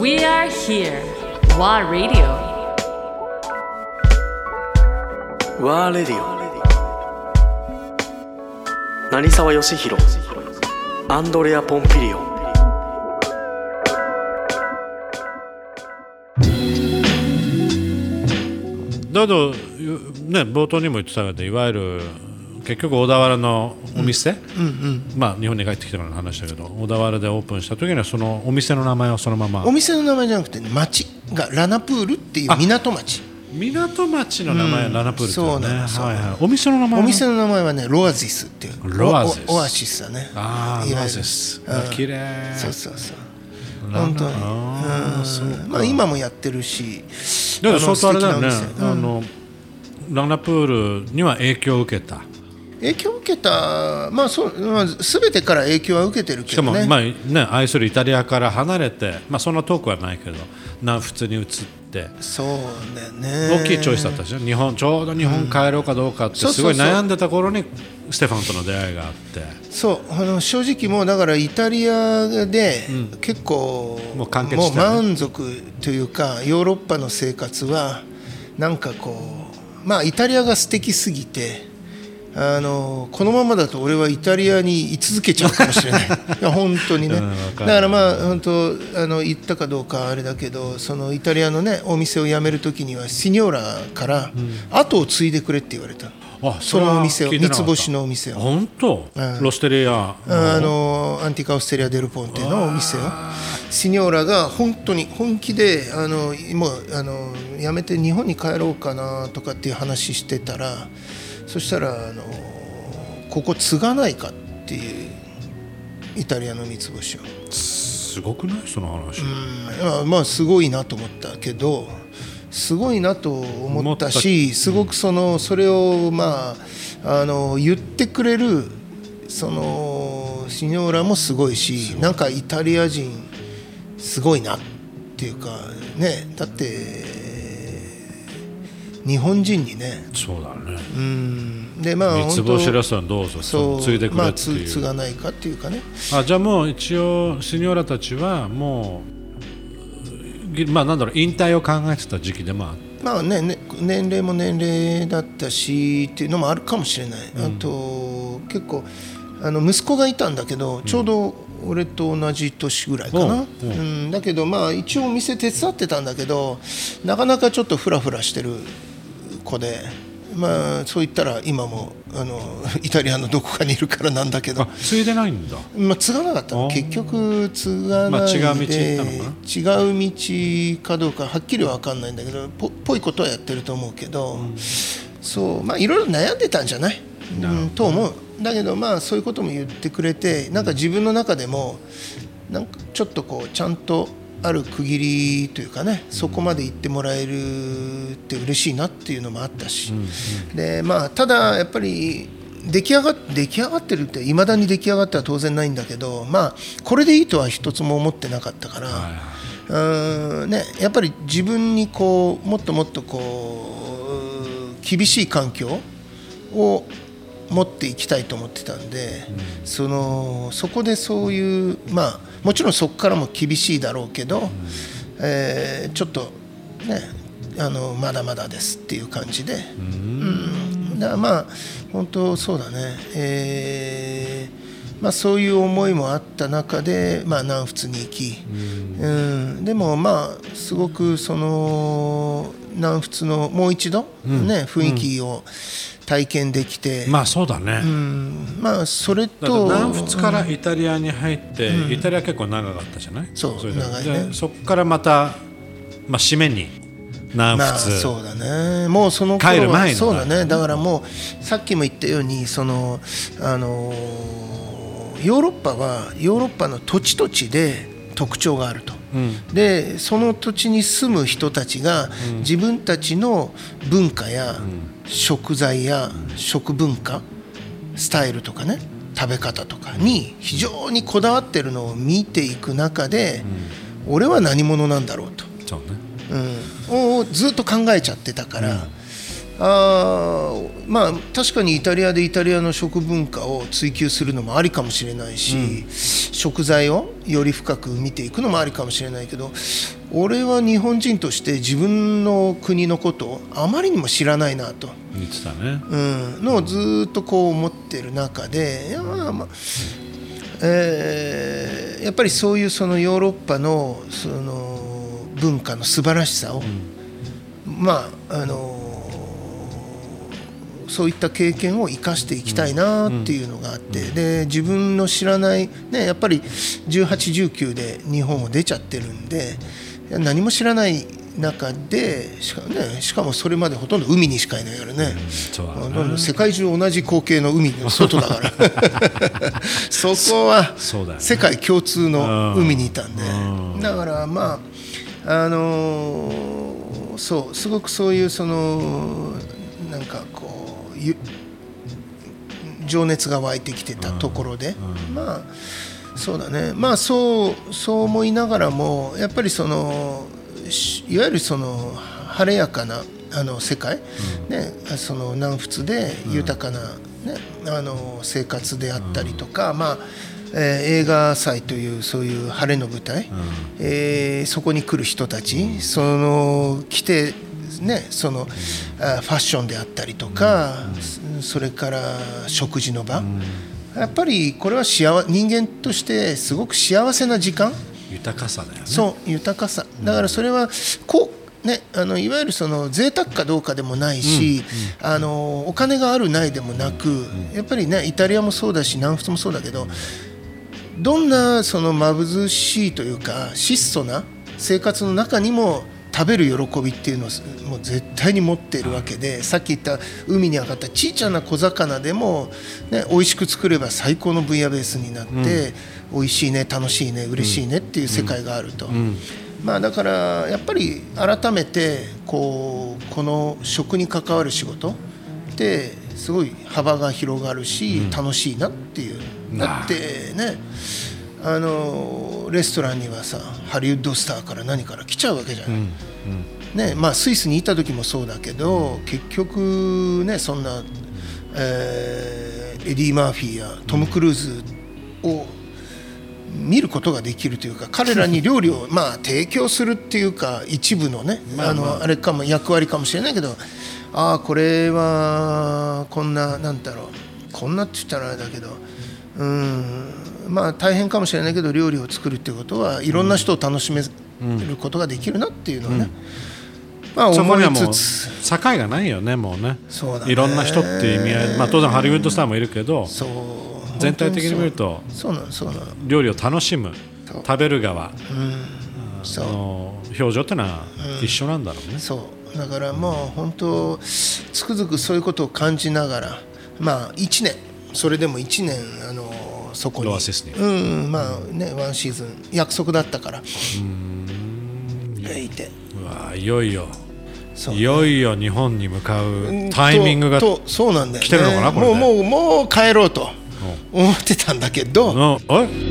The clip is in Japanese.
We are here. WA Radio. ワーレディオ成沢義弘アンドレア・ポンピリオンだけど、ね、冒頭にも言ってたけどいわゆる結局小田原のお店、まあ、日本に帰ってきてからの話だけど小田原でオープンした時にはそのお店の名前をそのまま。お店の名前じゃなくて、ね、町がラナプールっていう港町。港町の名前はラナプールってそうねなんです。はいはい、お店の名前は？お店の名前はねロアジスっていう。ロアジス。オアシスだね。ああロアジス。うん。綺麗。そうそうそう。本当に。まあ今もやってるしだから相当あれだよね。あのラナプールには影響を受けた影響を受けたまあそう、まあ、全てから影響は受けてるしかも、けどねまあね、愛するイタリアから離れて、まあ、そんな遠くはないけど南仏に移って。そうだよね。大きいチョイスだったでしょ？日本ちょうど日本帰ろうかどうかってすごい悩んでた頃にステファンとの出会いがあって。そうあの正直もうだからイタリアで結構、もう完結したよね満足というかヨーロッパの生活はなんかこうまあイタリアが素敵すぎてあのこのままだと俺はイタリアに居続けちゃうかもしれない。いや本当にね、うんだからまあ本当あの言ったかどうかあれだけどそのイタリアのねお店を辞める時にはシニョーラから後を継いでくれって言われた、あそのお店を三つ星のお店を。本当、うん。ロステリア。あのアンティカ・オステリア・デル・ポンテのお店を。シニョーラが本当に本気であのもうあのやめて日本に帰ろうかなとかっていう話してたらそしたらあのここ継がないかっていうイタリアの三つ星を、すごくない？その話、まあ、まあすごいなと思ったけどすごいなと思ったしすごくそのそれをまああの言ってくれるそのシニョーラもすごいしなんかイタリア人すごいなっていうかねだって日本人にね。そうだね。うん。でまあ三つ星レストランどうぞ。そう。継いでくまあれっていう、つ継がないかっていうかね。あじゃあもう一応シニョーラたちはもうぎまあなんだろう引退を考えてた時期でもあってまあねね年齢も年齢だったしっていうのもあるかもしれない、あと結構あの息子がいたんだけどちょうど俺と同じ年ぐらいかな、うんう。ん。だけどまあ一応店手伝ってたんだけどなかなかちょっとフラフラしてる子で。まあ、そう言ったら今もあの イタリアのどこかにいるからなんだけど。あ、継いでないんだ。まあ、継がなかった。の結局継がないで、まあ違う道違う道かどうかはっきりは分かんないんだけどぽぽいことはやってると思うけど、そうまあいろいろ悩んでたんじゃない、うん、と思う。だけどまあそういうことも言ってくれてなんか自分の中でもなんかちょっとこうちゃんとある区切りというかねそこまで言ってもらえるって嬉しいなっていうのもあったし、でまあただやっぱり出来上が出来上がってるっていまだに出来上がっては当然ないんだけどまあこれでいいとは一つも思ってなかったから、うーんね、やっぱり自分にこうもっともっとこう厳しい環境を持っていきたいと思ってたんで、そのそこでそういうまあもちろんそこからも厳しいだろうけど、えーちょっとねあのまだまだですっていう感じで、うん。だまあ本当そうだね、えーまあ、そういう思いもあった中で、まあ、南仏に行き、うん、でもまあすごくその南仏のもう一度、ね雰囲気を体験できて、まあそうだね、うん。まあそれと南仏からイタリアに入って、イタリア結構長かったじゃない？そうれで長いね。でそこからまた、まあ、締めに南まあ仏、そうだね。もうその帰る前の。そうだね。だからもうさっきも言ったようにそのあのーヨーロッパはヨーロッパの土地土地で特徴があると、でその土地に住む人たちが自分たちの文化や食材や食文化スタイルとかね食べ方とかに非常にこだわってるのを見ていく中で、俺は何者なんだろうと。うん、をずっと考えちゃってたから、あーまあ確かにイタリアでイタリアの食文化を追求するのもありかもしれないし、食材をより深く見ていくのもありかもしれないけど俺は日本人として自分の国のことをあまりにも知らないなと。言ってたね。うん、のをずーっとこう思ってる中でいやまあまあえーやっぱりそういうそのヨーロッパのその文化の素晴らしさを、まああのそういった経験を生かしていきたいなっていうのがあって、で自分の知らない、ね、やっぱり1819で日本を出ちゃってるんで何も知らない中でしか,、ね、しかもそれまでほとんど海にしかいないからね、そうんど世界中同じ光景の海の外だから。そこはそうだよね。世界共通の海にいたんで、うん。だからまああのーそうすごくそういうそのなんか情熱が湧いてきてたところで、まあそうだね。まあそうそう思いながらもやっぱりそのしいわゆるその晴れやかなあの世界、ね、その南仏で豊かな、ねあの生活であったりとか、まあえー映画祭というそういう晴れの舞台、えーそこに来る人たちその来てねそのあファッションであったりとか、それから食事の場、やっぱりこれは幸人間としてすごく幸せな時間、豊かさだよね。そう豊かさ。だからそれはこう、ね、あのいわゆるその贅沢かどうかでもないし、あのお金があるないでもなく、やっぱりねイタリアもそうだし南仏もそうだけど、どんなその貧しいというか質素な生活の中にも食べる喜びっていうのをもう絶対に持っているわけでさっき言った海に上がったちいちゃな小魚でも、ね、美味しく作れば最高のブイヤベースになって、美味しいね楽しいね嬉しいねっていう世界があると。まあ、だからやっぱり改めてこうこの食に関わる仕事ってすごい幅が広がるし、楽しいなっていう。だってねあのレストランにはさハリウッドスターから何から来ちゃうわけじゃない、ねまあ、スイスにいた時もそうだけど結局ねそんな、えーエディ・マーフィーやトム・クルーズを見ることができるというか彼らに料理を まあ提供するっていうか一部のねあのあ。れかも役割かもしれないけどああこれはこんななんだろうこんなって言ったらあれだけどうんまあ大変かもしれないけど料理を作るっていうことはいろんな人を楽しめることができるなっていうのはね、まあそこ思にはいもうつつ。境がないよねもうね。そうだね。いろんな人っていう意味合い。まあ当然ハリウッドスターもいるけど全体的に見るとそう。なのそうなの。料理を楽しむ食べる側。そう。の表情ってのは一緒なんだろうね、そう。だからもう本当つくづくそういうことを感じながらまあ1年それでも1年あのそこに。ロアシスに。うんまあねワンシーズン約束だったから。いて。うわいよいよ。そういよいよ日本に向かうタイミングがそうなんだよ、ね、来てるのかなこれでもうもうもう帰ろうと思ってたんだけど、のえ